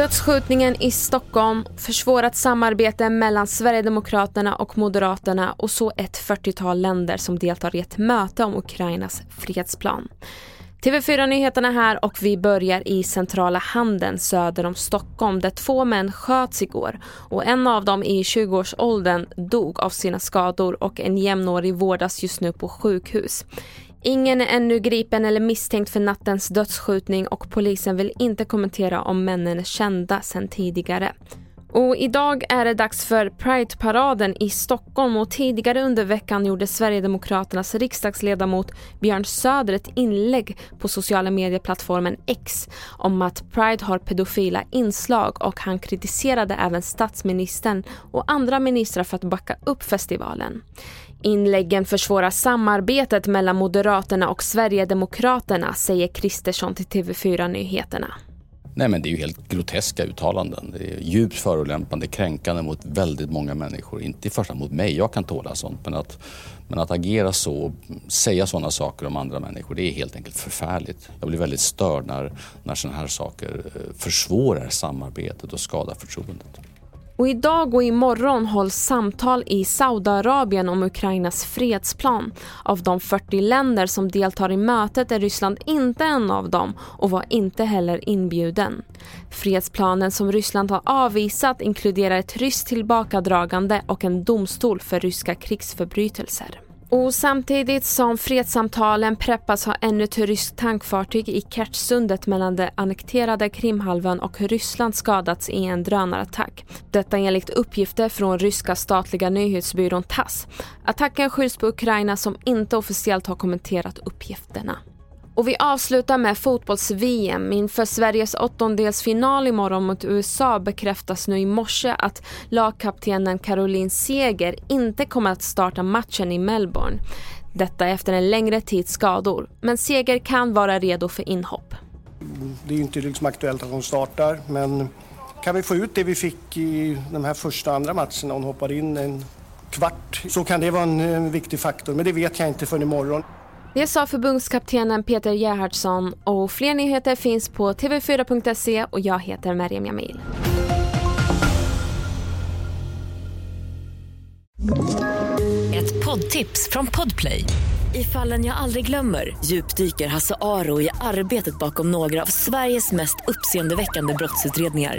Dödsskjutningen i Stockholm, försvårat samarbete mellan Sverigedemokraterna och Moderaterna och så ett 40-tal länder som deltar i ett möte om Ukrainas fredsplan. TV4-nyheterna här och vi börjar i centrala Handen söder om Stockholm där två män sköts igår och en av dem i 20-årsåldern dog av sina skador och en jämnårig vårdas just nu på sjukhus. Ingen är ännu gripen eller misstänkt för nattens dödsskjutning och polisen vill inte kommentera om männen är kända sedan tidigare. Och idag är det dags för Pride-paraden i Stockholm och tidigare under veckan gjorde Sverigedemokraternas riksdagsledamot Björn Söder ett inlägg på sociala medieplattformen X om att Pride har pedofila inslag och han kritiserade även statsministern och andra ministrar för att backa upp festivalen. Inläggen försvårar samarbetet mellan Moderaterna och Sverigedemokraterna, säger Kristersson till TV4 Nyheterna. Nej men det är ju helt groteska uttalanden. Det är djupt förolämpande, kränkande mot väldigt många människor. Inte i första hand mot mig, jag kan tåla sånt. Men att, men att agera så, säga sådana saker om andra människor, det är helt enkelt förfärligt. Jag blir väldigt störd när, när sådana här saker eh, försvårar samarbetet och skadar förtroendet. Och idag och imorgon hålls samtal i Saudiarabien om Ukrainas fredsplan. Av de 40 länder som deltar i mötet är Ryssland inte en av dem och var inte heller inbjuden. Fredsplanen som Ryssland har avvisat inkluderar ett ryskt tillbakadragande och en domstol för ryska krigsförbrytelser. Och samtidigt som fredssamtalen preppas har ännu ett ryskt tankfartyg i Kertsundet mellan den annekterade Krimhalvön och Ryssland skadats i en drönarattack. Detta enligt uppgifter från ryska statliga nyhetsbyrån TASS. Attacken skylls på Ukraina som inte officiellt har kommenterat uppgifterna. Och vi avslutar med fotbolls-VM. Inför Sveriges åttondelsfinal imorgon mot USA bekräftas nu i morse att lagkaptenen Caroline Seger inte kommer att starta matchen i Melbourne. Detta efter en längre tids skador. Men Seger kan vara redo för inhopp. Det är inte liksom aktuellt att hon startar, men kan vi få ut det vi fick i de här första och andra matcherna, hon hoppar in en kvart, så kan det vara en, en viktig faktor. Men det vet jag inte förrän imorgon. Det sa förbundskaptenen Peter Gerhardsson och fler nyheter finns på tv4.se och jag heter Meriem Jamil. Ett poddtips från Podplay. I fallen jag aldrig glömmer djupdyker Hasse Aro i arbetet bakom några av Sveriges mest uppseendeväckande brottsutredningar